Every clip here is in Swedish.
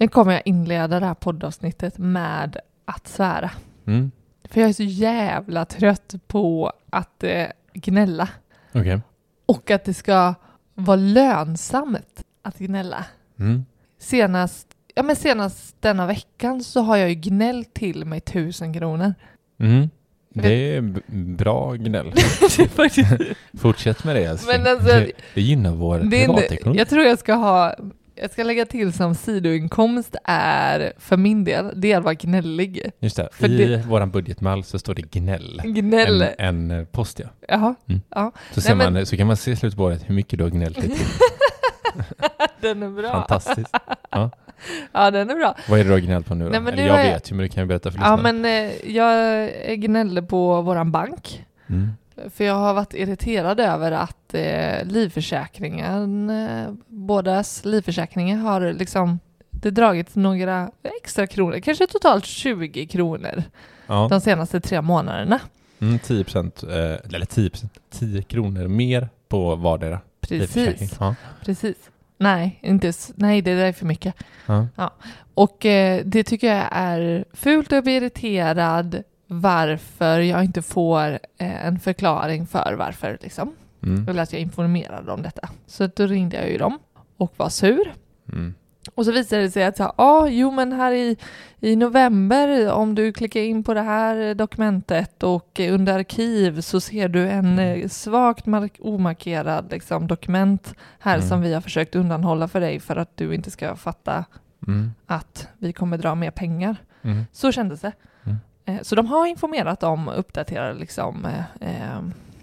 Nu kommer jag inleda det här poddavsnittet med att svära. Mm. För jag är så jävla trött på att eh, gnälla. Okej. Och att det ska vara lönsamt att gnälla. Mm. Senast, ja men senast denna veckan så har jag ju gnällt till mig tusen kronor. Mm. Det är bra gnäll. Fortsätt med det älskling. Alltså, det, det gynnar vår privatekonomi. jag tror jag ska ha, jag ska lägga till som sidoinkomst är för min del, det är att vara gnällig. Just det, för i det- våran budgetmall så står det gnäll. Gnäll. En, en eh, post ja. Jaha, Mm. ja. Så, Nej, men- man, så kan man se i slutet på året hur mycket du har gnällt till. Den är bra. Fantastiskt. Ja. Ja, den är bra. Vad är det du har gnällt på nu då? Nej, men Eller jag jag- vet ju, men du kan ju berätta för Ja, lyssnarna. men eh, jag gnällde på våran bank. Mm. För jag har varit irriterad över att eh, livförsäkringen, eh, bådas livförsäkringar har liksom det dragits några extra kronor, kanske totalt 20 kronor Ja. de senaste tre månaderna. Mm, 10 procent, eh, eller 10 procent, 10 kronor mer på vardera. Precis, Ja. precis. Nej, inte, nej, det där är för mycket. Ja. Och eh, det tycker jag är fult och jag blir irriterad varför jag inte får eh, en förklaring för varför liksom. Mm. Eller att jag informerade om detta. Så då ringde jag ju dem och var sur. Mm. Och så visade det sig att, ja, ah, jo men här i, i november, om du klickar in på det här dokumentet och under arkiv så ser du en eh, svagt mark- omarkerad liksom, dokument här Mm. som vi har försökt undanhålla för dig för att du inte ska fatta Mm. att vi kommer dra mer pengar. Mm. Så kändes det. Eh, Så de har informerat om uppdaterade liksom, eh, eh,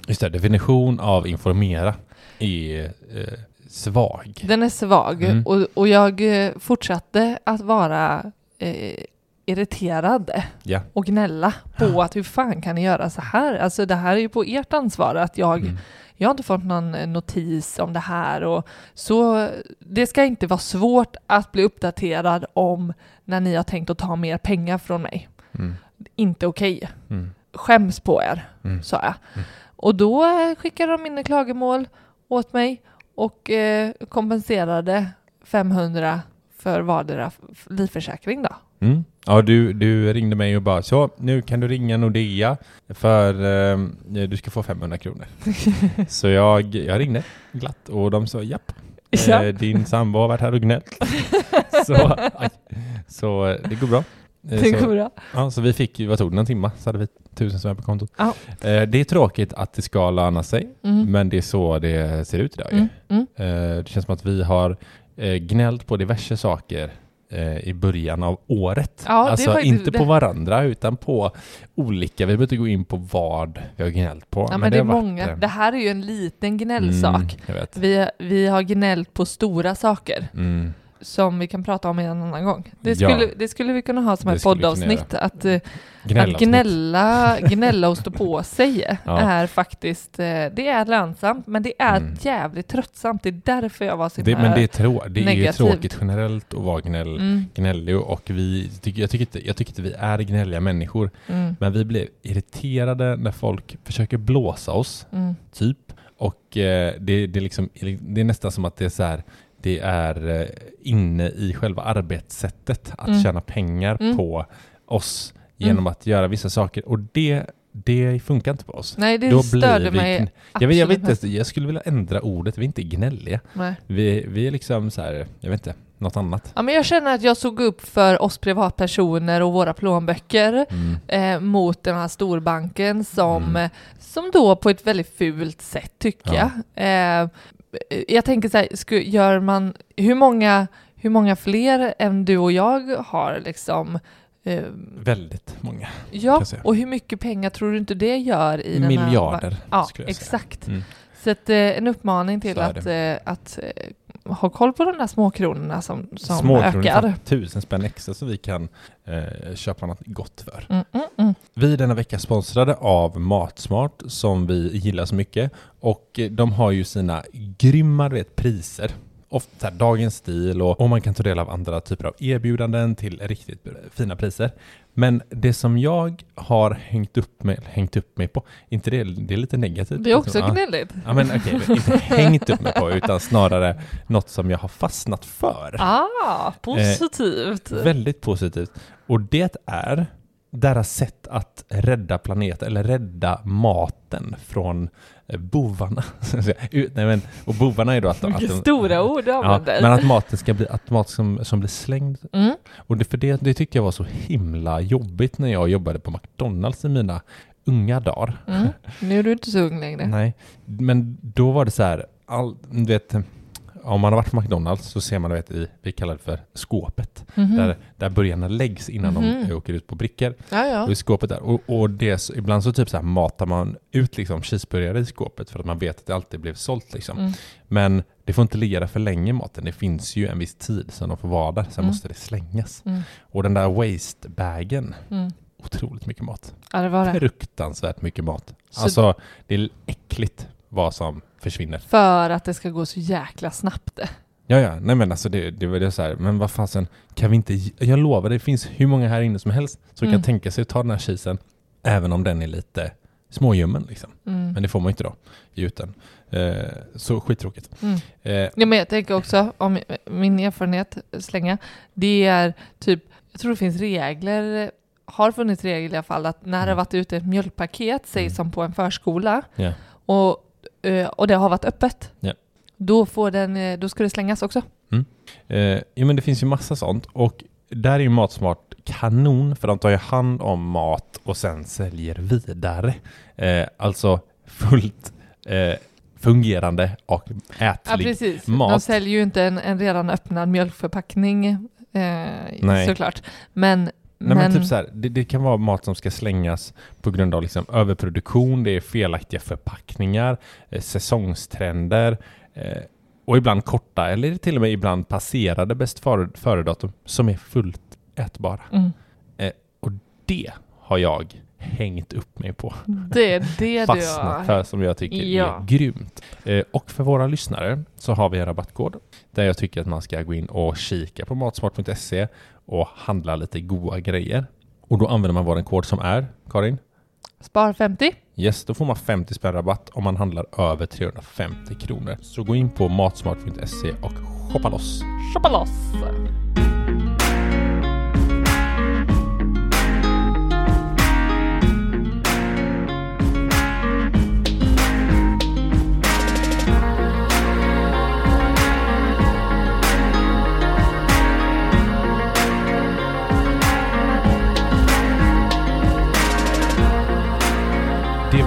Just det, definition av informera är eh, svag. Den är svag Mm. och, och jag eh, fortsatte att vara eh, irriterad Ja. och gnälla på att hur fan kan ni göra så här? Alltså det här är ju på ert ansvar att jag, Mm. jag har inte fått någon notis om det här och så det ska inte vara svårt att bli uppdaterad om när ni har tänkt att ta mer pengar från mig. Mm. Inte okej. Mm. Skäms på er, Mm. sa jag. Mm. Och då eh, skickade de in ett klagomål åt mig och eh, kompenserade 500 för vardera livförsäkring då. Mm. Ja, du, du ringde mig och bara så, nu kan du ringa Nordea för eh, du ska få 500 kronor. så jag, jag ringde glatt och de sa japp, Ja. eh, din sambo har varit här och gnällt. så, aj, så eh, det går bra. Eh, Det går bra. Ja, så vi fick ju, vad tog det, en timme så hade vi tusen spänn på kontot. Ja. Eh, det är tråkigt att det ska löna sig, Mm. men det är så det ser ut idag. Mm. Mm. Eh, det känns som att vi har eh, gnällt på diverse saker eh, i början av året. Ja, det alltså inte det. på varandra utan på olika. Vi behöver inte gå in på vad vi har gnällt på. Ja, men, det är har varit, många. eh, Det här är ju en liten gnällsak. Mm. Vi, vi har gnällt på stora saker. Mm. Som vi kan prata om en annan gång. Det Ja. skulle, det skulle vi kunna ha som ett poddavsnitt, att, eh, att Gnällavsnitt. gnälla, gnälla och stå på sig Ja. är faktiskt, eh, det är lönsamt, men det är Mm. jävligt tröttsamt. Det är därför jag var så Det, himla- men det är, trå- det är negativ. tråkigt generellt att vara gnäll, Mm, gnällig och vi, jag, tycker inte, jag tycker inte vi är gnälliga människor. mm, Men vi blir irriterade när folk försöker blåsa oss, mm. typ. Och eh, det, det, är liksom, det är nästan som att det är så här, det är eh, inne i själva arbetssättet att Mm. tjäna pengar Mm. på oss genom att göra vissa saker. Och det, det funkar inte på oss. Nej, det Då störde vi mig Jag, vet, jag, vet inte, jag skulle vilja ändra ordet, vi är inte gnälliga. Nej. Vi, vi är liksom så här, jag vet inte, något annat. Ja, men jag känner att jag såg upp för oss privatpersoner och våra plånböcker Mm. eh, mot den här storbanken som, Mm. eh, som då på ett väldigt fult sätt tycker Ja. jag. Eh, jag tänker så här, sku, gör man, hur många, hur många fler än du och jag har liksom eh, Väldigt många. Ja, och hur mycket pengar tror du inte det gör i den här... Miljarder, Ja, exakt. Mm. Så att, eh, en uppmaning till att, eh, att eh, ha koll på de där småkronorna som, som Småkronor ökar. tusen spänn extra så vi kan eh, köpa något gott för. Mm, mm, mm. Vi är denna vecka sponsrade av Matsmart som vi gillar så mycket och eh, de har ju sina grymma vet, priser. Ofta dagens stil och, och man kan ta del av andra typer av erbjudanden till riktigt fina priser. Men det som jag har hängt upp mig, hängt upp mig på, inte det, det är lite negativt. Det är också Ja. gnälligt. Ja men okej, inte hängt upp mig på utan snarare något som jag har fastnat för. Ah, positivt. Väldigt positivt. Och det är deras sätt att rädda planeten, eller rädda maten från eh, bovarna. Nej, men, och bovarna är då att, att de- stora ord du Ja, men att maten ska bli, att mat som, som blir slängd. Mm. Och det, för det, det tyckte jag var så himla jobbigt när jag jobbade på McDonalds i mina unga dagar. Mm. Nu är du inte så ung längre. Nej, men då var det så här, all, du vet, om man har varit på McDonalds så ser man, vet, i, vi kallar det för skåpet, Mhm. där, där burgarna läggs innan Mhm. de åker ut på brickor. Ja, ja. Skåpet där. Och, och det, ibland så typ så här matar man ut liksom cheeseburgare i skåpet för att man vet att det alltid blev sålt liksom. Mm. Men det får inte ligga där för länge maten. Det finns ju en viss tid som de får vara där. Sen Mm. måste det slängas. Mm. Och den där waste-bagen, Mm. otroligt mycket mat. Ja, det var det. Fruktansvärt mycket mat. Så- Alltså, det är äckligt vad som försvinner. För att det ska gå så jäkla snabbt. Ja, ja, nej men alltså det, det var det så här, men vad fasen, kan vi inte, jag lovar, det finns hur många här inne som helst som Mm. kan tänka sig att ta den här cheesen, även om den är lite småljummen liksom. Mm. Men det får man inte då, i uten. Eh, så skittråkigt. Mm. Eh, Ja, men jag tänker också, om min erfarenhet slänga, det är typ, jag tror det finns regler, har funnits regler i alla fall, att när det har Mm. varit ute ett mjölkpaket, säg Mm. som på en förskola, Ja. och, och det har varit öppet, Ja. då, får den, eh, då ska det slängas också. Eh, ja men det finns ju massa sånt och där är ju Matsmart kanon för de tar ju hand om mat och sen säljer vidare. Eh, alltså fullt eh, fungerande och Ja, ätlig precis. De mat. säljer ju inte en, en redan öppnad mjölkförpackning, eh, såklart. Men, Nej men, typ så här, det, det kan vara mat som ska slängas på grund av liksom överproduktion, det är felaktiga förpackningar, eh, säsongstrender eh, och ibland korta eller till och med ibland passerade bäst före- före-datum som är fullt ätbara. mm, Och det har jag hängt upp mig på. det är det du Fastnat för som jag tycker Ja. är grymt. Eh, och för våra lyssnare så har vi en rabattkod där jag tycker att man ska gå in och kika på matsmart.se och handla lite goda grejer. Och då använder man vår kod som är, Karin? Spar 50. Yes, då får man 50 spänn rabatt om man handlar över 350 kronor. Så gå in på matsmart.se och shoppa loss. Shoppa loss!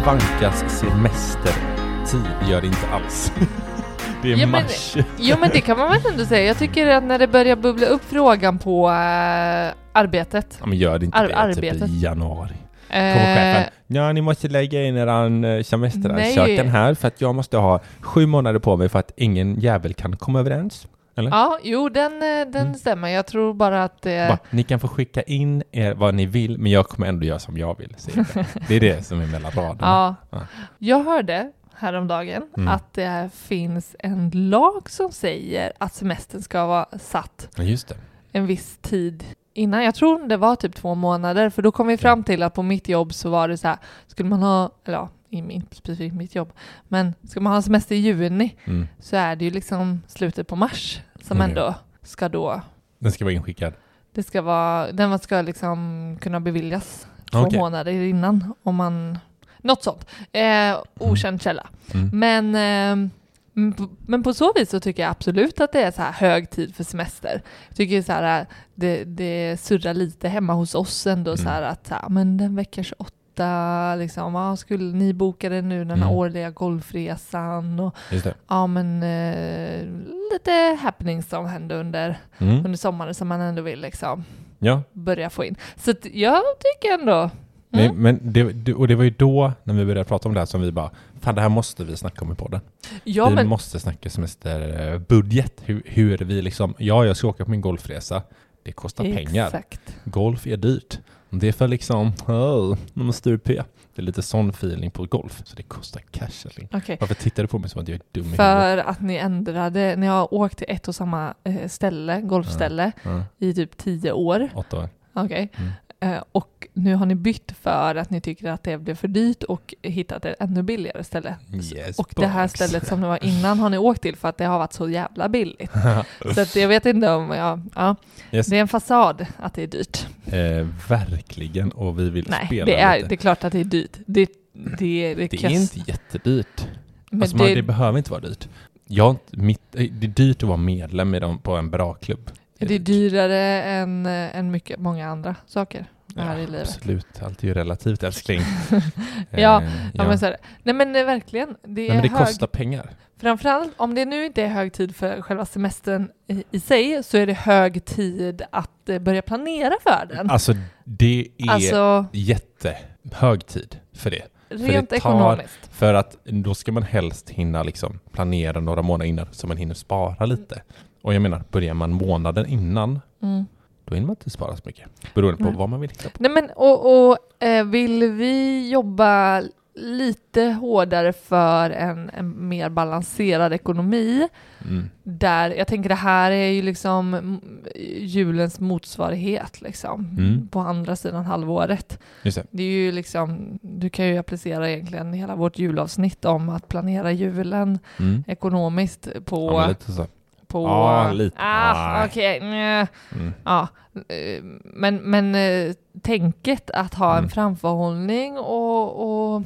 Det vankas semestertid, gör det inte alls. Det är men- mars. Jo men det kan man väl ändå säga. Jag tycker att när det börjar bubbla upp frågan på äh, arbetet. Ja, men gör det inte Ar- det arbetet. typ i januari. Eh, Kommer chefen. Ja, ni måste lägga in eran eh, semesteransökan här för att jag måste ha sju månader på mig för att ingen jävel kan komma överens. Eller? Ja, jo den, eh, den Mm. stämmer. Jag tror bara att det... Bara, ni kan få skicka in er vad ni vill, men jag kommer ändå göra som jag vill. jag. Det är det som är mellan raderna. Ja. Ja. Jag hörde häromdagen Mm. att det finns en lag som säger att semestern ska vara satt Ja, just det. en viss tid innan. Jag tror det var typ två månader, för då kom vi fram till att på mitt jobb så var det så här, skulle man ha, eller ja, i min, specifikt mitt jobb, men ska man ha semester i juni Mm. så är det ju liksom slutet på mars som Okej. ändå ska då, Den ska vara inskickad. det ska vara, den ska liksom kunna beviljas två Okej. månader innan om man, något sånt. Eh, okänd källa. Mm. Men, eh, men på så vis så tycker jag absolut att det är så här hög tid för semester. Jag tycker så här, det, det surrar lite hemma hos oss ändå så Mm. här att så här, men den vecka 28, liksom, ja, skulle ni boka det nu den här Mm. årliga golfresan och ja men eh, lite happenings som händer under, Mm. under sommaren som man ändå vill liksom Ja, börja få in. Så jag tycker ändå Mm. men det, det, och det var ju då, när vi började prata om det här, som vi bara, fan det här måste vi snacka om i podden. Ja, vi men, måste snacka semesterbudget. Hur, hur vi liksom, ja jag ska åka på min golfresa. Det kostar pengar. Exakt. Golf är dyrt. Det är för liksom, oh, man måste P. Det är lite sån feeling på golf, så det kostar cash. Okej. Varför tittar du på mig som att jag är dum i huvudet? För att ni ändrade, ni har åkt till ett och samma eh, ställe, golfställe, Ja, i typ tio år. åtta år. Okej. Mm. Eh, och nu har ni bytt för att ni tycker att det blev för dyrt och hittat ett ännu billigare ställe. Yes, och det här box. stället som det var innan har ni åkt till för att det har varit så jävla billigt. så att jag vet inte om, ja, ja. Yes. det är en fasad att det är dyrt. Eh, verkligen, och vi vill Nej, spela det är, lite. det är klart att det är dyrt. Det, det, det, Det är inte jättedyrt. men alltså, det, man, det behöver inte vara dyrt. Jag, mitt, det är dyrt att vara medlem i dem, på en bra klubb. Det är dyrare än, eh, än mycket, många andra saker här i livet. Absolut, allt är ju relativt älskling. Ja, Eh, Ja, men så är det. Nej men eh, verkligen, det Nej, är men det hög, kostar pengar. framförallt om det nu inte är hög tid för själva semestern i, i sig så är det hög tid att eh, börja planera för den. Alltså det är Alltså jättehög tid för det. rent det tar- ekonomiskt. För att då ska man helst hinna liksom planera några månader innan så man hinner spara lite. Och jag menar, börjar man månaden innan, Mm. då hinner man inte spara så mycket. Beroende på Nej. vad man vill hitta på. Nej men och, och eh, vill vi jobba lite hårdare för en, en mer balanserad ekonomi Mm. där, jag tänker det här är ju liksom julens motsvarighet liksom Mm. på andra sidan halvåret. Det. Det är ju liksom, du kan ju applicera egentligen hela vårt julavsnitt om att planera julen Mm. ekonomiskt på... Ja. På Ja, lite. Ah. Okej, nja. Mm. ja. eh, Men, men eh, tänket att ha en Mm. framförhållning och, och,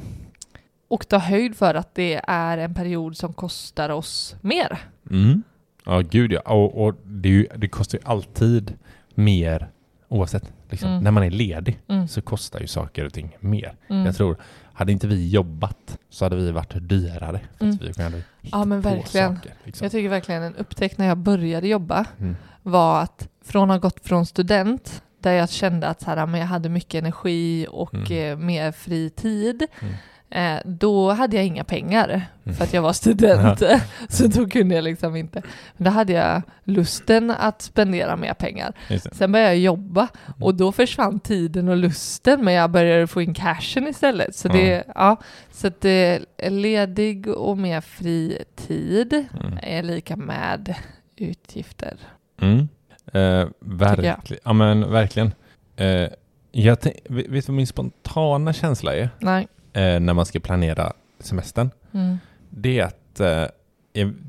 och ta höjd för att det är en period som kostar oss mer. Mm. Ja, gud ja. Och, och det, ju, det kostar ju alltid mer oavsett. Liksom. Mm. När man är ledig Mm. så kostar ju saker och ting mer. Mm. Jag tror, hade inte vi jobbat så hade vi varit dyrare. För Mm. vi kunde Ja men verkligen. saker. Liksom. Jag tycker verkligen en upptäckt när jag började jobba Mm. var att från att ha gått från student där jag kände att så här, men jag hade mycket energi och Mm. eh, mer fri tid. Mm. Eh, då hade jag inga pengar Mm. för att jag var student. så då kunde jag liksom inte. Men då hade jag lusten att spendera mer pengar. Sen började jag jobba och då försvann tiden och lusten men jag började få in cashen istället. Så det, ja, så att det är ledig och mer fri tid Mm. är lika med utgifter. Mm. Eh, verkligen. Ja, men verkligen. Eh, jag vet du vad min spontana känsla är Nej. Eh, när man ska planera semestern? Mm. Det är att, eh,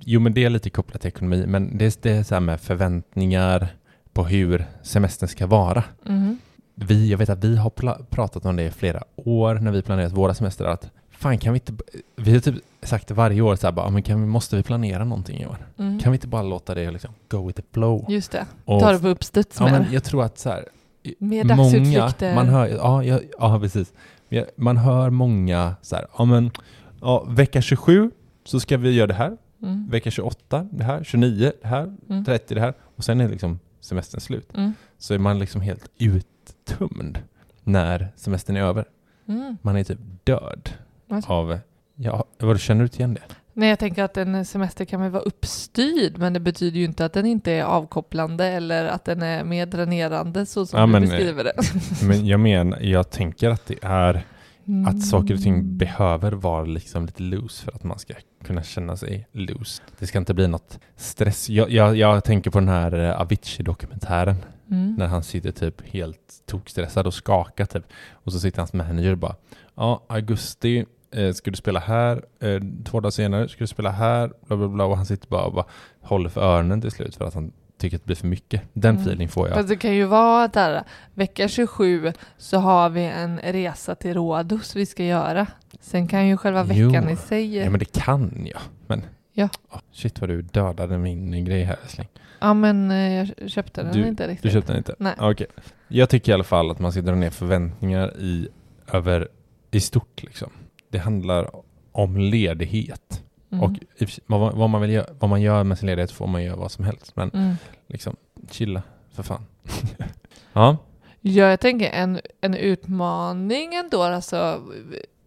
jo men det är lite kopplat till ekonomi, men det är, det är så här med förväntningar på hur semestern ska vara. Mhm. Vi, jag vet att vi har pratat om det i flera år när vi planerat våra semestrar, att fan kan vi inte, vi har typ sagt varje år så här bara, "Ja, men kan måste vi planera någonting i år? Mm. Kan vi inte bara låta det liksom go with the flow? Just det. Och- Ta det på uppstuds Ja, men jag tror att så här, Mer många, man hör, ja, ja, ja precis. Man hör många så här, ja men, ja, vecka 27 så ska vi göra det här, Mm. vecka 28 det här, 29 det här, Mm. 30 det här och sen är liksom semestern slut. Mm. Så är man liksom helt uttömd när semestern är över. Mm. Man är typ död Alltså. av, ja, vad känner du inte igen det? Nej, jag tänker att en semester kan väl vara uppstyrd, men det betyder ju inte att den inte är avkopplande eller att den är mer dränerande så som Ja, du men, eh, beskriver det. Men jag menar, jag tänker att det är Mm. att saker och ting behöver vara liksom lite loose för att man ska kunna känna sig loose. Det ska inte bli något stress. Jag, jag, jag tänker på den här eh, Avicii-dokumentären Mm. när han sitter typ helt tokstressad och skakar typ. Och så sitter hans manager och bara Ja, augusti eh, ska du spela här, eh, två dagar senare ska du spela här, bla bla bla. Och han sitter bara och bara håller för öronen till slut för att han tycker att det blir för mycket. Den Mm. feeling får jag. Fast det kan ju vara där, vecka 27 så har vi en resa till Rhodos vi ska göra. Sen kan ju själva Jo. veckan i sig... Ja men det kan jag. Men Ja. Åh, shit vad du dödade min grej här älskling. Ja men eh, jag köpte den Du- inte riktigt. Du köpte den inte? Nej. Okej. Jag tycker i alla fall att man ska dra ner förväntningar i, över, i stort liksom. Det handlar om ledighet. Mm. Och vad, vad, man vill göra, vad man gör med sin ledighet får man göra vad som helst. Men Mm. liksom, chilla för fan. ja. Ja, jag tänker en, en utmaning ändå, alltså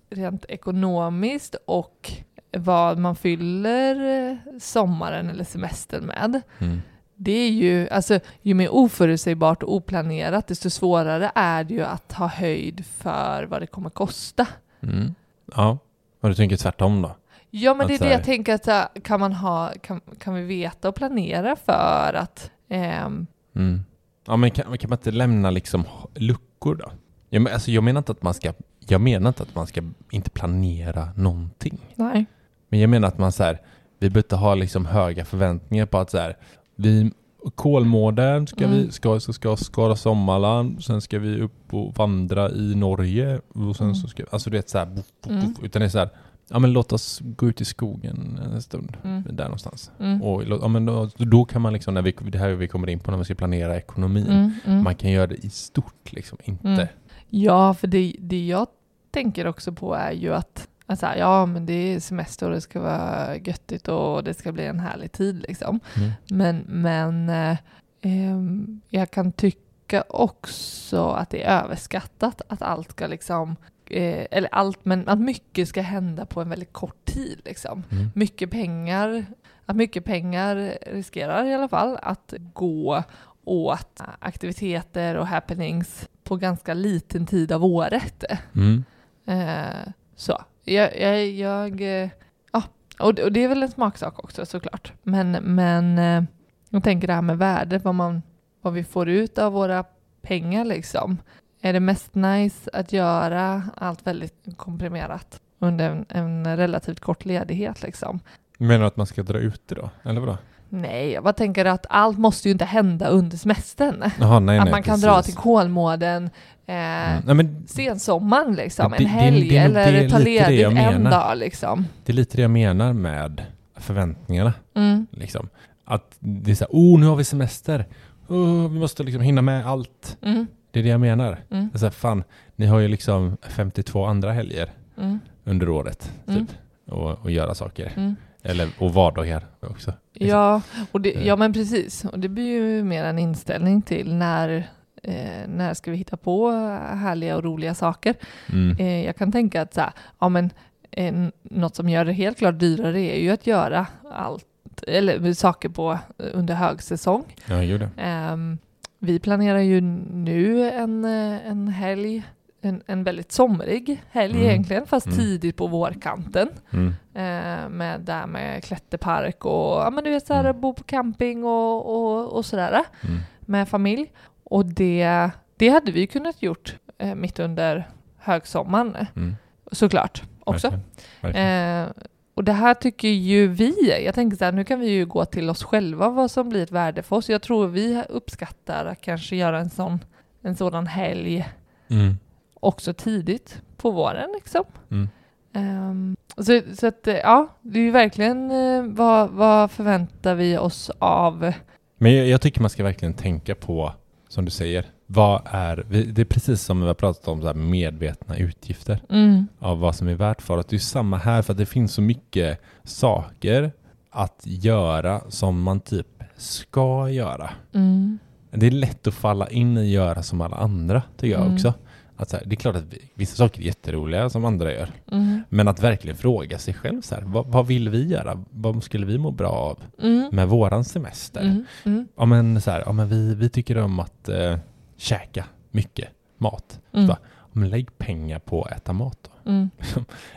rent ekonomiskt och vad man fyller eh, sommaren eller semestern med. Mm. Det är ju, alltså ju mer oförutsägbart och oplanerat, desto svårare är det ju att ta höjd för vad det kommer kosta. Mm. Ja. Och du tänker tvärtom då? Ja, men Att det är det jag tänker att här, kan man ha, kan, kan vi veta och planera för att ehm, Mm. Ja men kan, kan man inte lämna liksom luckor då? Jag, men, alltså, jag menar inte att man ska jag menar inte att man ska inte planera någonting. nej. Men jag menar att man så här, vi behöver inte ha liksom höga förväntningar på att så här, vi Kolmården ska Mm. vi ska, ska, ska skara Sommarland, sen ska vi upp och vandra i Norge och sen Mm. så ska, alltså det är så här, buff, buff, Mm. buff, utan det är så här, ja men låt oss gå ut i skogen en stund, Mm. där någonstans. Mm. Och ja, men då, då kan man liksom, när vi, det här vi kommer in på när vi ska planera ekonomin, Mm, mm. man kan göra det i stort liksom, inte Mm. Ja, för det, det jag tänker också på är ju att Alltså, ja, men det är semester och det ska vara göttigt och det ska bli en härlig tid liksom. Mm. Men, men eh, ehm, jag kan tycka också att det är överskattat att allt ska liksom, eh, eller allt, men att mycket ska hända på en väldigt kort tid liksom. Mm. Mycket pengar, att mycket pengar riskerar i alla fall att gå åt aktiviteter och happenings på ganska liten tid av året. Mm. Eh, så, jag, jag, jag eh, ja, och, det- och det är väl en smaksak också såklart. Men, men eh, jag tänker det här med värde, vad, man, vad vi får ut av våra pengar liksom. Är det mest nice att göra allt väldigt komprimerat under en, en relativt kort ledighet liksom? Menar du att man ska dra ut det då? Eller vadå? Nej, jag bara tänker att allt måste ju inte hända under semestern. Jaha, nej, att nej, man kan precis. dra till Kolmården eh. Nej, men sensommaren liksom, det- en helg det eller det är ta ledigt en dag liksom. det är lite det jag menar med förväntningarna. Mm. Liksom. Att det är så här, oh nu har vi semester. Oh, vi måste liksom hinna med allt. Mm. Det är det jag menar. Mm. Det är så här, fan, ni har ju liksom 52 andra helger Mm. under året. Typ. Mm. Och, och göra saker. Mm. Eller, och vardagar också. Liksom. Ja, och det, Eh. ja, men precis. Och det blir ju mer en inställning till när, eh, när ska vi hitta på härliga och roliga saker. Mm. Eh, jag kan tänka att så här, ja, men, eh, något som gör det helt klart dyrare är ju att göra allt, eller saker på under högsäsong. Ja, jo det. Ehm, vi planerar ju nu en, eh, en helg, en, en väldigt somrig helg Mm. egentligen, fast Mm. tidigt på vårkanten. Mm. Eh, med där med klätterpark och ja, men du vet, så här, Mm. bo på camping och, och, och sådär Mm. med familj. Och det, det hade vi kunnat gjort eh, mitt under högsommaren Mm. såklart också. Verkligen. Verkligen. Eh, och det här tycker ju vi, jag tänker så här, nu kan vi ju gå till oss själva vad som blir ett värde för oss. Jag tror vi uppskattar att kanske göra en sån, en sådan helg Mm. också tidigt på våren liksom. Mm. Ehm, så, så att eh, ja, det är ju verkligen eh, vad, vad förväntar vi oss av Men jag, jag tycker man ska verkligen tänka på, som du säger, vad är, det är precis som vi har pratat om, så medvetna utgifter mm, av vad som är värt för oss. Det är samma här, för att det finns så mycket saker att göra som man typ ska göra. mm, Det är lätt att falla in i att göra som alla andra, tycker jag Mm. också. Att så här, det är klart att vi, vissa saker är jätteroliga som andra gör. Mm. Men att verkligen fråga sig själv så här, vad, vad vill vi göra? Vad skulle vi må bra av Mm. med våran semester? Mm. Mm. Ja men så här, ja men vi, vi tycker om att eh, käka mycket mat. Mm. Så, ja, men lägg pengar på att äta mat då. Mm.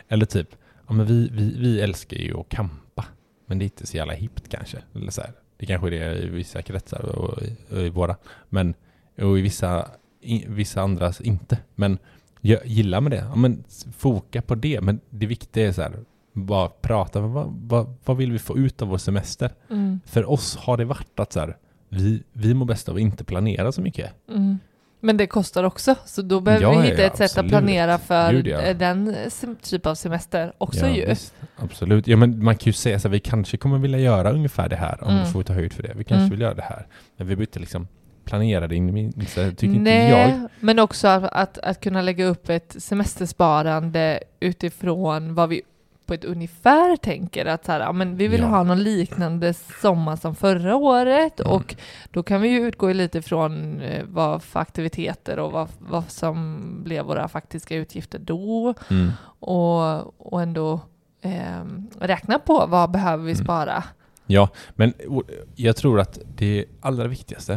Eller typ, ja men vi, vi, vi älskar ju att campa. Men det är inte så jävla hippt kanske. Eller så här, det kanske är det i vissa kretsar och i, och i våra. Men och i vissa, vissa andras inte. Men jag gillar med det. Ja, men foka på det. Men det viktiga är så här, bara prata. Vad, vad, vad vill vi få ut av vår semester? Mm. För oss har det varit att så här, vi, vi mår bäst av att inte planera så mycket. Mm. Men det kostar också, så då behöver Ja, vi hitta ja, ett sätt att absolut. planera för Gud, ja. eh, den typ av semester också ju. Visst, absolut. Ja, men man kan ju säga så här, vi kanske kommer vilja göra ungefär det här om Mm. vi får ta höjd för det. Vi kanske Mm. vill göra det här. Men vi inte liksom planera det in i minsta, tycker inte Nej, jag. men också att, att, kunna lägga upp ett semestersparande utifrån vad vi på ett ungefär tänker att så här, ja, men vi vill Ja. ha någon liknande sommar som förra året Mm. och då kan vi ju utgå lite från eh, vad för aktiviteter och vad, vad som blev våra faktiska utgifter då Mm. och, och ändå eh, räkna på vad behöver vi Mm. spara. Ja, men jag tror att det allra viktigaste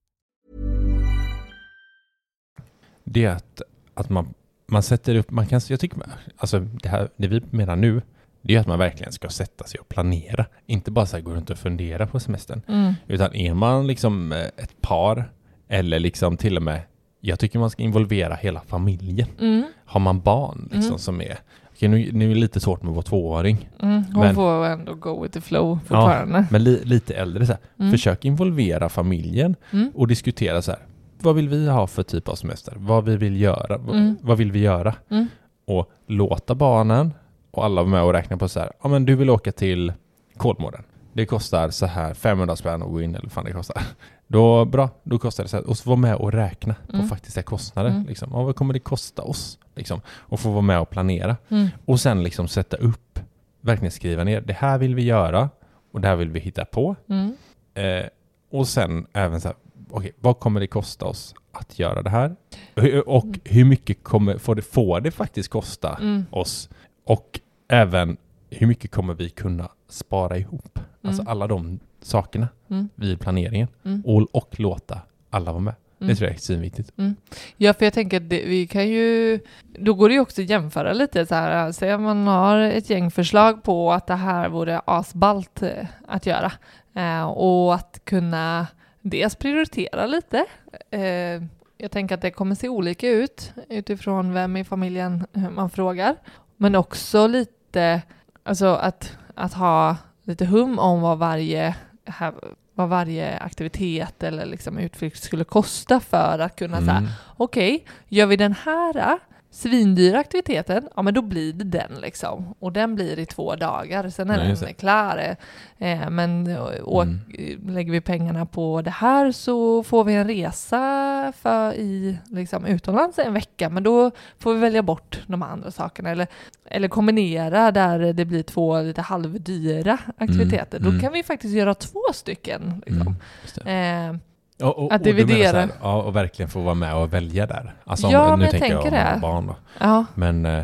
det är att, att man, man sätter upp, man kan, jag tycker, alltså det, här, det vi menar nu, det är att man verkligen ska sätta sig och planera. Inte bara så här gå runt och fundera på semestern. Mm. Utan är man liksom eh, ett par, eller liksom till och med, jag tycker man ska involvera hela familjen. Mm. Har man barn liksom Mm. som är, okej nu, nu är det lite svårt med vår tvååring, Mm. Hon Men- får ändå go with the flow fortfarande. men li, lite äldre så här, Mm. försök involvera familjen Mm. och diskutera så här, vad vill vi ha för typ av semester? Vad vi vill göra? Mm. Vad vill vi göra? Mm. Och låta barnen och alla vara med och räkna på så här, ja men du vill åka till Kolmården. Det kostar så här 500 spänn att gå in eller vad fan det kostar. Då, bra, då kostar det så här. Och så vara med och räkna på Mm. faktiska kostnader. Mm. Liksom. Ja, vad kommer det kosta oss? Liksom. Och få vara med och planera. Mm. Och sen liksom sätta upp, verkligen skriva ner, det här vill vi göra och det här vill vi hitta på. Mm. Eh, och sen även så här, okej, vad kommer det kosta oss att göra det här? Och hur mycket kommer, får, det, får det faktiskt kosta Mm. oss? Och även hur mycket kommer vi kunna spara ihop? Alltså Mm. alla de sakerna Mm. vid planeringen. Mm. Och, och låta alla vara med. Mm. Det tror jag är svinviktigt. Ja, för jag tänker att det, vi kan ju... Då går det ju också att jämföra lite så här. Säg att man har ett gäng förslag på att det här vore asballt eh, att göra. Eh, och att kunna dels prioritera lite. Eh, jag tänker att det kommer se olika ut utifrån vem i familjen man frågar. Men också lite, alltså att, att ha lite hum om vad varje, vad varje aktivitet eller liksom utflykt skulle kosta för att kunna säga Mm. okej, gör vi den här svindyra aktiviteten, ja men då blir det den liksom. Och den blir i två dagar, sen är just den klar. Eh, men eh, och, Mm. lägger vi pengarna på det här så får vi en resa för i, liksom, utomlands en vecka, men då får vi välja bort de andra sakerna. Eller, eller kombinera där det blir två lite halvdyra aktiviteter. Då mm. kan vi faktiskt göra två stycken. Liksom. Mm. Eh, Och, och, Att dividera. här, ja, och verkligen få vara med och välja där. Alltså, om- Ja, nu men jag tänker jag tänker om har det. barn då. ja. Men, eh,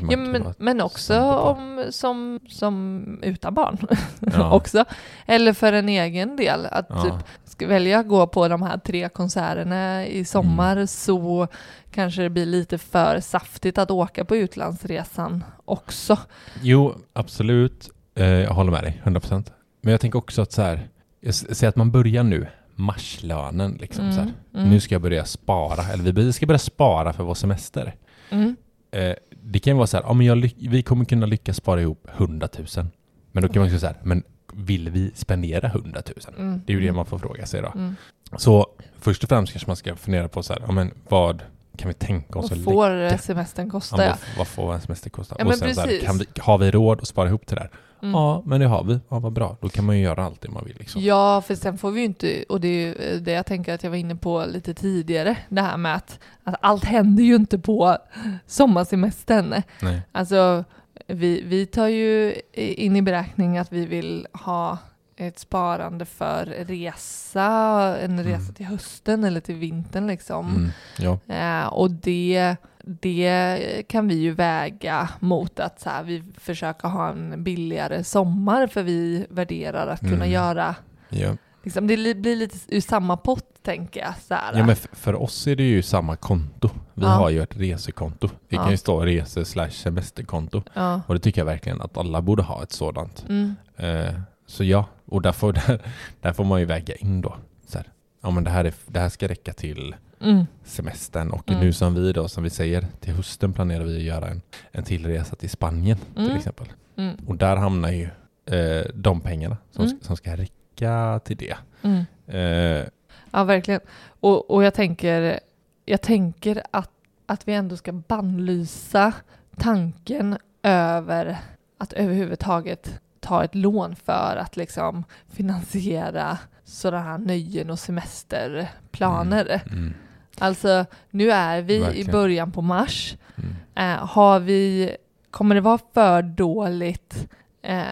man Ja, men, men också om, som, som utan barn. Ja. också. Eller för en egen del. Att Ja. typ, ska välja att gå på de här tre konserterna i sommar Mm. så kanske det blir lite för saftigt att åka på utlandsresan också. Jo, absolut. Eh, jag håller med dig, 100%. Men jag tänker också att så här, jag säger att man börjar nu, marslönen liksom Mm, så här. mm. Nu ska jag börja spara, eller vi ska börja spara för vår semester. Mm. Eh, det kan ju vara så här, ja, men jag vi kommer kunna lyckas spara ihop 100 000. Men då kan man säga, men vill vi spendera 100 000? Mm. Det är ju det man får fråga sig då. Mm. Så först och främst kanske man ska fundera på så här, ja, men vad kan vi tänka oss Vad att får lägga? semestern kosta? Ja, vad, vad får en semester kosta? Ja, och sen så här, kan vi, har vi råd att spara ihop till det här? Mm. Ja, men det har vi. Ja, vad bra. Då kan man ju göra allt det man vill. Liksom. Ja, för sen får vi ju inte, och det är ju det jag tänker att jag var inne på lite tidigare, det här med att, att allt händer ju inte på sommarsemestern. Nej. Alltså, vi, vi tar ju in i beräkning att vi vill ha ett sparande för resa, en resa Mm. till hösten eller till vintern liksom. Mm. Ja. Eh, och det, det kan vi ju väga mot att så här, vi försöker ha en billigare sommar för vi värderar att kunna Mm. göra Ja. Liksom, det li- blir lite ur samma pott, tänker jag. Så här. ja, men för oss är det ju samma konto. Vi Ja. har ju ett resekonto. Det Ja. kan ju stå rese slash semesterkonto. Och det tycker jag verkligen att alla borde ha ett sådant. Mm. Eh, så ja, och där får, där, där får man ju väga in då. Så här, ja, men det, här är, det här ska räcka till Mm. semestern och Mm. nu som vi då, som vi säger, till hösten planerar vi att göra en, en till resa till Spanien till Mm. exempel. Mm. Och där hamnar ju eh, de pengarna som, Mm. som ska räcka till det. Mm. Eh, Ja, verkligen. Och, och jag tänker, jag tänker att, att vi ändå ska bannlysa tanken över att överhuvudtaget ta ett lån för att liksom finansiera sådana här nöjen och semesterplaner. mm, Alltså, nu är vi Verkligen. i början på mars. mm, Eh, har vi, kommer det vara för dåligt eh,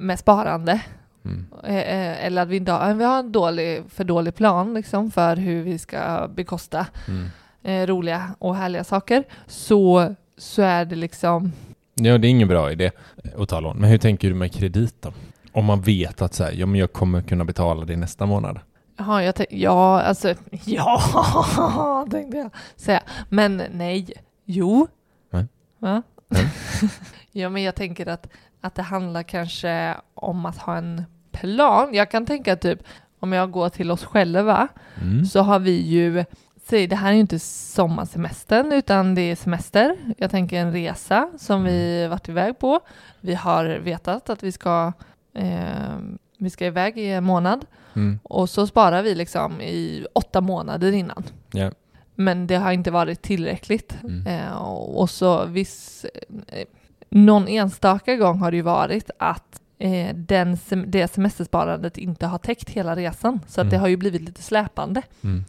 med sparande? mm, Eh, eh, eller att vi inte har, vi har en dålig, för dålig plan liksom, för hur vi ska bekosta mm. eh, roliga och härliga saker. Så, så är det liksom, Ja, det är ingen bra idé att ta lån. Men hur tänker du med kredit då? Om man vet att så här, ja, men jag kommer kunna betala det nästa månad. Jaha, jag tänk, ja, alltså, ja, tänkte jag säga. Men nej, jo. Nej. Va? Nej. ja, men jag tänker att, att det handlar kanske om att ha en plan. Jag kan tänka typ, om jag går till oss själva, Mm. så har vi ju, säg det här är ju inte sommarsemestern utan det är semester. Jag tänker en resa som vi varit iväg på. Vi har vetat att vi ska, eh, vi ska iväg i en månad Mm. och så sparar vi liksom i åtta månader innan. Ja. Men det har inte varit tillräckligt. Mm. Eh, och så viss, eh, någon enstaka gång har det ju varit att eh, den sem- det semestersparandet inte har täckt hela resan. Så att Mm. det har ju blivit lite släpande. Mm.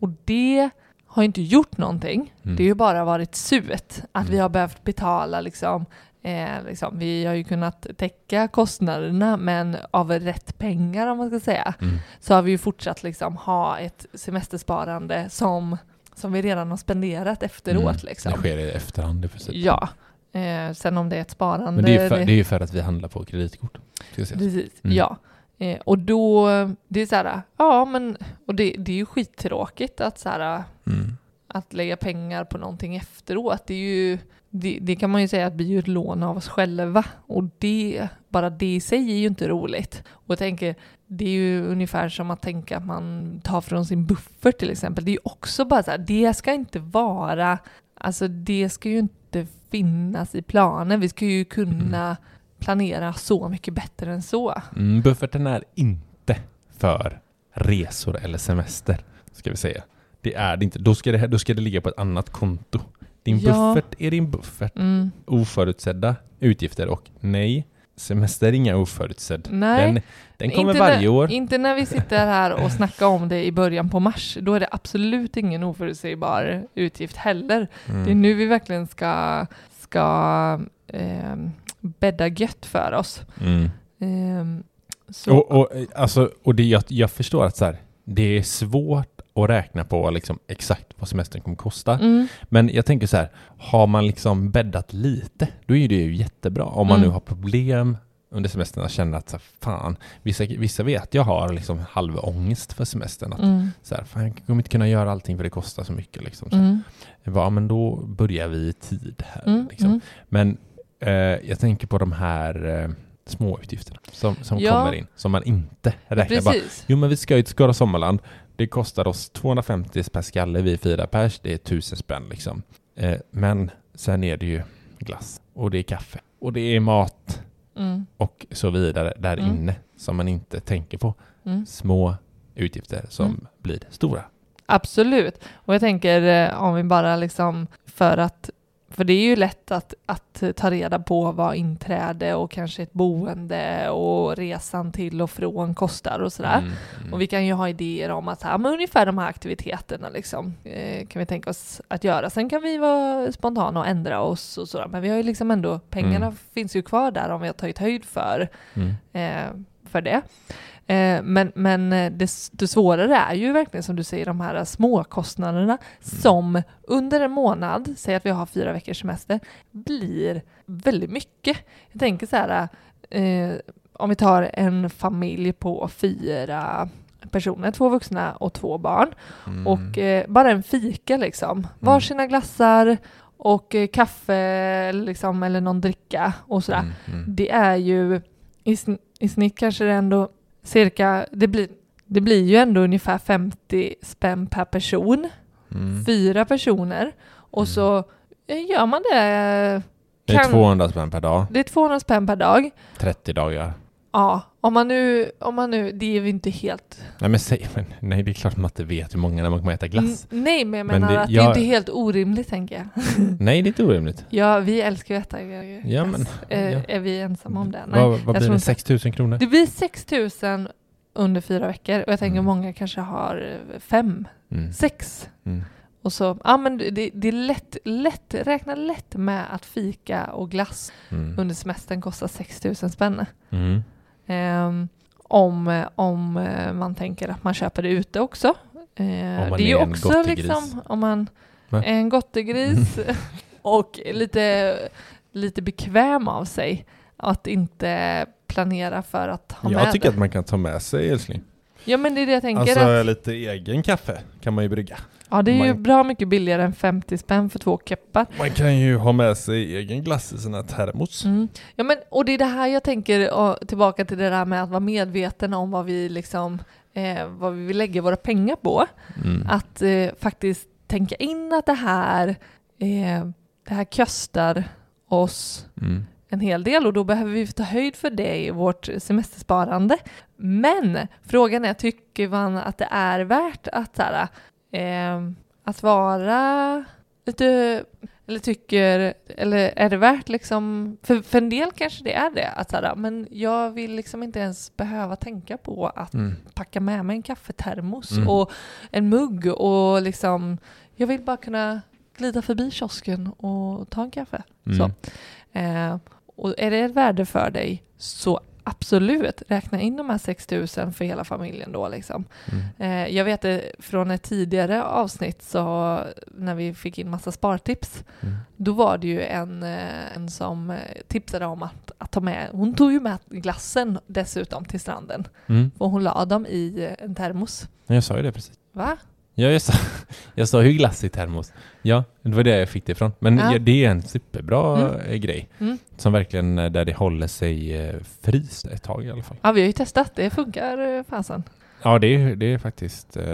Och det har inte gjort någonting. Mm. Det har ju bara varit surt att Mm. vi har behövt betala liksom, eh, liksom, vi har ju kunnat täcka kostnaderna men av rätt pengar om man ska säga. Mm. Så har vi ju fortsatt liksom ha ett semestersparande som, som vi redan har spenderat efteråt. Mm. Liksom. Det sker i efterhand i princip. Ja. Eh, sen om det är ett sparande. Men det är ju för, det är ju för att vi handlar på kreditkort. Precis, Mm. ja. Eh, och då, det är så här, ja men, och det, det är ju skittråkigt att så här, Mm. att lägga pengar på någonting efteråt. Det är ju, det, det kan man ju säga att blir ju ett lån av oss själva. Och det, bara det i sig är ju inte roligt. Och jag tänker, det är ju ungefär som att tänka att man tar från sin buffert till exempel. Det är ju också bara så här, det ska inte vara, alltså det ska ju inte finnas i planen. Vi ska ju kunna planera så mycket bättre än så. Mm, bufferten är inte för resor eller semester, ska vi säga. Det är det inte. Då ska det, då ska det ligga på ett annat konto. Din Ja. buffert är din buffert. Mm. Oförutsedda utgifter och nej, semester är inga oförutsedd. Nej. Den, den kommer Inte varje när, år. Inte när vi sitter här och snackar om det i början på mars. Då är det absolut ingen oförutsägbar utgift heller. Mm. Det är nu vi verkligen ska, ska eh, bädda gött för oss. Mm. Så, Och, och, eh, alltså, och det, jag, jag förstår att så här, det är svårt att räkna på liksom exakt vad semestern kommer kosta. mm, Men jag tänker så här, har man liksom bäddat lite, då är det ju jättebra. Om man Mm. nu har problem under semestern att känna att så här, fan, vissa, vissa vet jag har liksom halv ångest för semestern. Att, Mm. så här, fan, jag kommer inte kunna göra allting för det kostar så mycket. Liksom. Så, Mm. ja, men då börjar vi i tid här. Mm. Liksom. Mm. Men eh, jag tänker på de här eh, små utgifterna som, som Ja. kommer in, som man inte räknar. Bara, Precis. jo men vi ska ju till Skara Sommarland. Det kostar oss 250 per skalle, vi fyra pers, det är 1000 spänn liksom. Eh, men sen är det ju glass och det är kaffe och det är mat Mm. och så vidare där Mm. inne som man inte tänker på. Mm. Små utgifter som Mm. blir stora. Absolut. Och jag tänker eh, om vi bara liksom för att för det är ju lätt att, att ta reda på vad inträde och kanske ett boende och resan till och från kostar och sådär. Mm, mm. Och vi kan ju ha idéer om att men ungefär de här aktiviteterna liksom, eh, kan vi tänka oss att göra. Sen kan vi vara spontana och ändra oss och sådär. Men vi har ju liksom ändå, pengarna Mm. finns ju kvar där om vi har tagit höjd för, Mm. eh, för det. Eh, men men eh, det, det svårare är ju verkligen som du säger de här småkostnaderna som under en månad, säg att vi har fyra veckors semester, blir väldigt mycket. Jag tänker så här, eh, om vi tar en familj på fyra personer, två vuxna och två barn. Mm. Och eh, bara en fika liksom. Varsina glassar och eh, kaffe liksom, eller någon dricka och sådär. Mm, mm. Det är ju i, sn- i snitt kanske det ändå cirka, det blir, det blir ju ändå ungefär 50 spänn per person. Mm. Fyra personer. Och Mm. så eh, gör man det. Det är kan- 200 spänn per dag, Det är 200 spänn per dag. 30 dagar. Ja, om man nu, om man nu, det är ju inte helt... Nej men säg, men, nej det är klart man inte vet hur många när man kommer äta glass. N- nej, men jag Men menar det- att det jag- är inte helt orimligt tänker jag. Nej det är inte orimligt. Ja, vi älskar ju att äta glass. Ja, men- Eh, ja. Är vi ensamma om det? Nej, vad vad blir det? inte. 6 000 kronor? Det blir 6 000 under fyra veckor och jag tänker Mm. många kanske har eh, fem, Mm. sex. Mm. Och så, ja men det, det är lätt, lätt, räkna lätt med att fika och glass Mm. under semestern kostar 6 000 spänn. Mm. Ehm, om, om man tänker att man köper det ute också. Eh, det är ju också liksom om man är en gottegris och lite, lite bekväm av sig att inte planera för att ha med Jag tycker det. att man kan ta med sig älskling. Ja men det är det jag tänker. Alltså att, lite egen kaffe kan man ju brygga. Ja det är ju man- bra mycket billigare än 50 spänn för två keppar. Man kan ju ha med sig egen glass i sina termos. Mm. Ja, men, och det är det här jag tänker och, tillbaka till det där med att vara medveten om vad vi liksom eh, vad vi vill lägga våra pengar på. Mm. Att eh, faktiskt tänka in att det här eh, det här kostar oss Mm. en hel del och då behöver vi ta höjd för det i vårt semestersparande. Men frågan är, tycker man att det är värt att, så här, eh, att vara lite, eller tycker, eller är det värt liksom, för, för en del kanske det är det, att så här, men jag vill liksom inte ens behöva tänka på att Mm. packa med mig en kaffetermos Mm. och en mugg och liksom, jag vill bara kunna glida förbi kiosken och ta en kaffe. Mm. Så. Eh, och är det ett värde för dig så absolut, räkna in de här 6 000 för hela familjen då liksom. Mm. Eh, jag vet det från ett tidigare avsnitt så när vi fick in massa spartips Mm. då var det ju en, eh, en som eh, tipsade om att, att ta med, hon tog ju med glassen dessutom till stranden Mm. och hon la dem i eh, en termos. Jag sa ju det precis. Va? Ja, jag sa, jag sa ju glass i termos. Ja, det var det jag fick det ifrån. Men Ja. det är en superbra Mm. eh, grej. Mm. Som verkligen, eh, där det håller sig eh, fryst ett tag i alla fall. Ja, vi har ju testat, det funkar fasen. Ja, det är, det är faktiskt eh,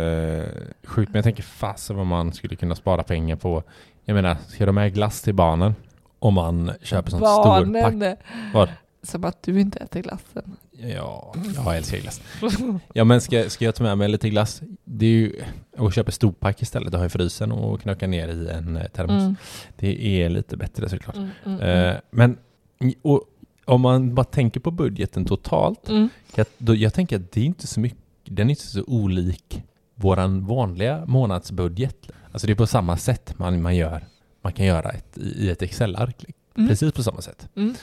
sjukt. Men jag tänker fasen vad man skulle kunna spara pengar på. Jag menar, ska de med glass till barnen? Om man köper sånt stor pack. Vad? Som att du inte äter glassen. Ja, jag älskar glass. Ja, men ska, ska jag ta med mig lite glass? Det är ju att köpa storpack istället och ha i frysen och knöka ner i en eh, termos. Mm, Det är lite bättre såklart. mm, mm. Eh, men och, om man bara tänker på budgeten totalt. Mm. Jag, då, jag tänker att det är inte så mycket, den är inte så olik våran vanliga månadsbudget. Alltså det är på samma sätt man, man gör. Man kan göra ett, i ett Excel-ark. Mm. Precis på samma sätt. Mm.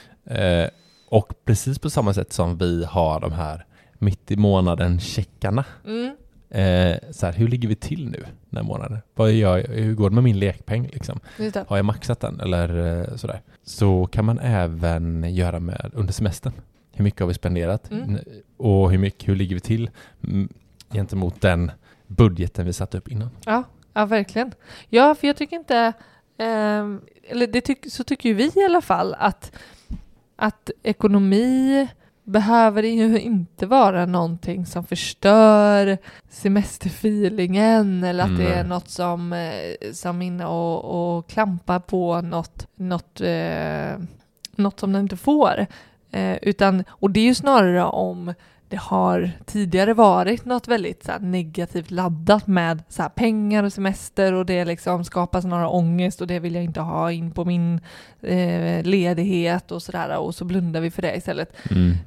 Eh, och precis på samma sätt som vi har de här mitt i månaden checkarna. Mm. Eh, så här, hur ligger vi till nu den här månaden? Vad gör jag, hur går det med min lekpeng? Liksom? Har jag maxat den eller eh, sådär? Så kan man även göra med under semestern. hur mycket har vi spenderat Mm. Och hur mycket, hur ligger vi till gentemot den budgeten vi satte upp innan. Ja, ja verkligen. Ja, för jag tycker inte, ehm, eller det tyck, så tycker ju vi i alla fall, att, att ekonomi behöver ju inte vara någonting som förstör semesterfeelingen eller att det är något som, eh, som är inne och, och klampar på något, något, eh, något som den inte får. Eh, utan, och det är ju snarare om det har tidigare varit något väldigt så negativt laddat med så pengar och semester och det liksom skapar några ångest och det vill jag inte ha in på min eh, ledighet och sådär och så blundar vi för det istället.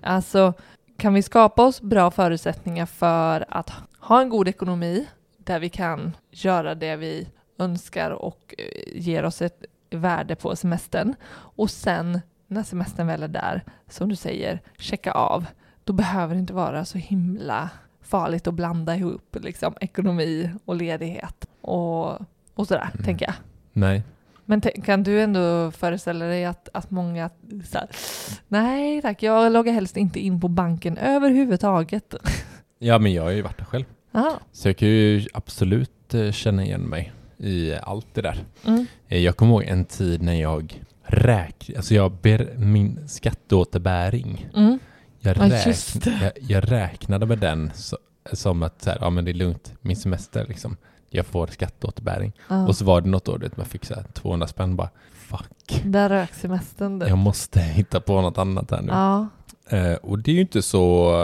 Alltså, kan vi skapa oss bra förutsättningar för att ha en god ekonomi där vi kan göra det vi önskar och eh, ger oss ett värde på semestern och sen när semestern väl är där, som du säger, checka av. Då behöver det inte vara så himla farligt att blanda ihop liksom, ekonomi och ledighet och, och sådär, Mm. tänker jag. Nej. Men kan du ändå föreställa dig att, att många så här, nej tack, jag loggar helst inte in på banken överhuvudtaget. Ja, men jag har ju varit där själv. Ja. Så jag kan ju absolut eh, känna igen mig i allt det där. Mm. Eh, Jag kommer ihåg en tid när jag räk, alltså jag ber min skatteåterbäring. Mm. Jag, Ja, jag, jag räknade med den så, som att så här, ja, men det är lugnt, min semester liksom. Jag får skatteåterbäring. Ja. Och så var det något år man fick så här 200 spänn bara. Fuck, Där rök semestern. du. jag måste hitta på något annat här nu. Ja. Eh, och det är ju inte så,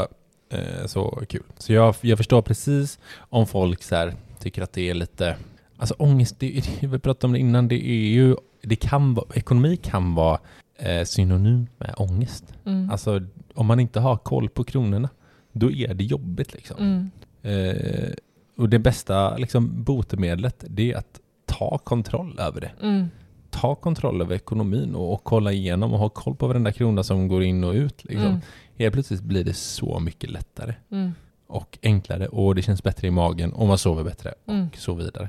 eh, så kul. Så jag, jag förstår precis om folk så här, tycker att det är lite, alltså ångest, det, vi pratade om det innan, det är ju, det kan vara, ekonomi kan vara eh, synonymt med ångest. Mm. Alltså om man inte har koll på kronorna, då är det jobbigt liksom. Mm. Eh, och det bästa liksom, botemedlet, det är att ta kontroll över det. Mm. Ta kontroll över ekonomin och, och kolla igenom och ha koll på varenda krona som går in och ut. Liksom. Mm. Helt plötsligt blir det så mycket lättare Mm. och enklare och det känns bättre i magen och man sover bättre Mm. och så vidare.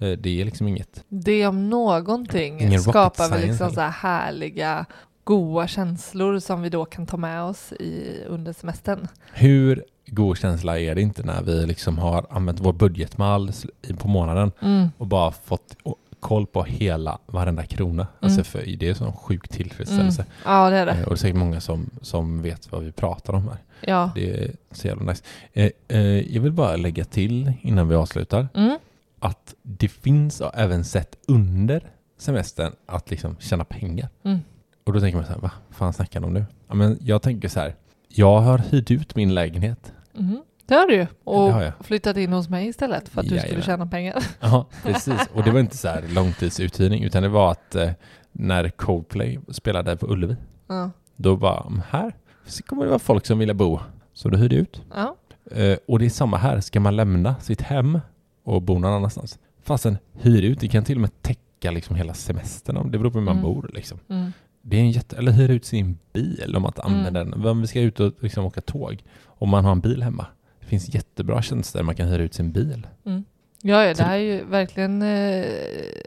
Mm. Eh, Det är liksom inget. Det om någonting Ingen skapar väl liksom så här härliga, goa känslor som vi då kan ta med oss i, under semestern. Hur god känsla är det inte när vi liksom har använt vår budgetmall på månaden Mm. och bara fått koll på hela, varenda krona. Alltså för det är en sån sjuk tillfredsställelse. Mm. Ja, det är Eh, det. Och det är säkert många som, som vet vad vi pratar om här. Ja. Det är så jävla nice. Eh, eh, jag vill bara lägga till innan vi avslutar Mm. Att det finns även sätt under semestern att liksom tjäna pengar. Mm. Och då tänker man så här, vad fan snackar de om nu? Ja, men jag tänker så här, jag har hyrt ut min lägenhet. Mm. Det har du ju. Och har flyttat in hos mig istället för att du skulle Jajamän. tjäna pengar. Ja, precis. Och det var inte så här långtidsuthyrning, utan det var att eh, när Coldplay spelade på Ullevi, Ja. då bara, "Mm, här så kommer det vara folk som vill bo. Så då hyrde jag ut. Ja. Eh, och det är samma här, ska man lämna sitt hem och bo någon annanstans? Fastän hyr ut, det kan till och med täcka liksom hela semestern, om det beror på hur man Mm. bor. Liksom. Mm. Det är en jätte, eller hyra ut sin bil om man inte Mm. använder den. Om vi ska ut och liksom åka tåg, om man har en bil hemma. Det finns jättebra tjänster man kan hyra ut sin bil. Ja, ja, Så det här är ju verkligen eh,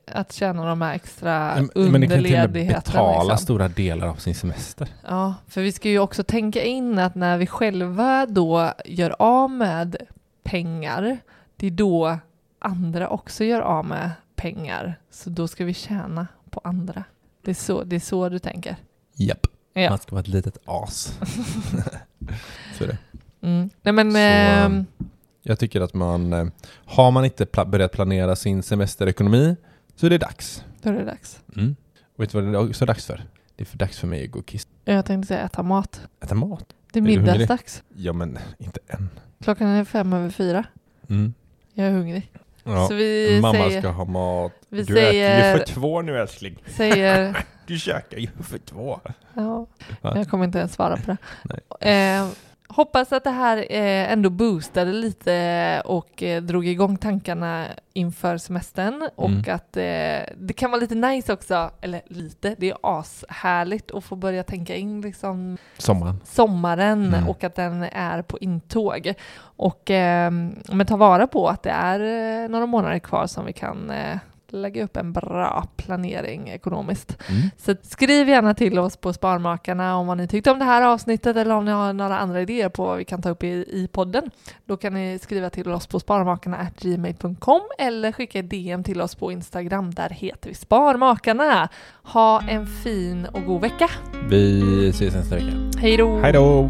att tjäna de här extra Men- Men det kan till och med underledigheterna. betala Liksom. stora delar av sin semester. Ja, för vi ska ju också tänka in att när vi själva då gör av med pengar, det är då andra också gör av med pengar. Så då ska vi tjäna på andra. Det är så, det är så du tänker? Japp. Ja. Man ska vara ett litet as. så är det. Mm. Nej men... Så, ehm, Jag tycker att man, eh, har man inte pla- börjat planera sin semesterekonomi så är det dags. då är det dags. Mm. Och vet du vad det är också dags för? Det är för dags för mig att gå och kissa. Jag tänkte säga äta mat. Äta mat? Det är Är middagsdags. Ja men inte än. Klockan är fem över fyra. Mm. Jag är hungrig. Ja. Så vi Mamma säger... ska ha mat. Vi du äter ju säger... för två nu älskling. säger Du käkar ju för två. ja, jag kommer inte ens svara på det. Eh, hoppas att det här eh, ändå boostade lite och eh, drog igång tankarna inför semestern och Mm. att eh, det kan vara lite nice också, eller lite, det är ashärligt att få börja tänka in liksom Sommaren. sommaren Mm. och att den är på intåg. Och eh, men ta vara på att det är några månader kvar som vi kan lägga upp en bra planering ekonomiskt. Mm. Så skriv gärna till oss på Sparmakarna om vad ni tyckte om det här avsnittet eller om ni har några andra idéer på vad vi kan ta upp i, i podden. Då kan ni skriva till oss på sparmakarna.gmail.com eller skicka DM till oss på Instagram. Där heter vi Sparmakarna. Ha en fin och god vecka. Vi ses nästa vecka. Hej då! Hej då!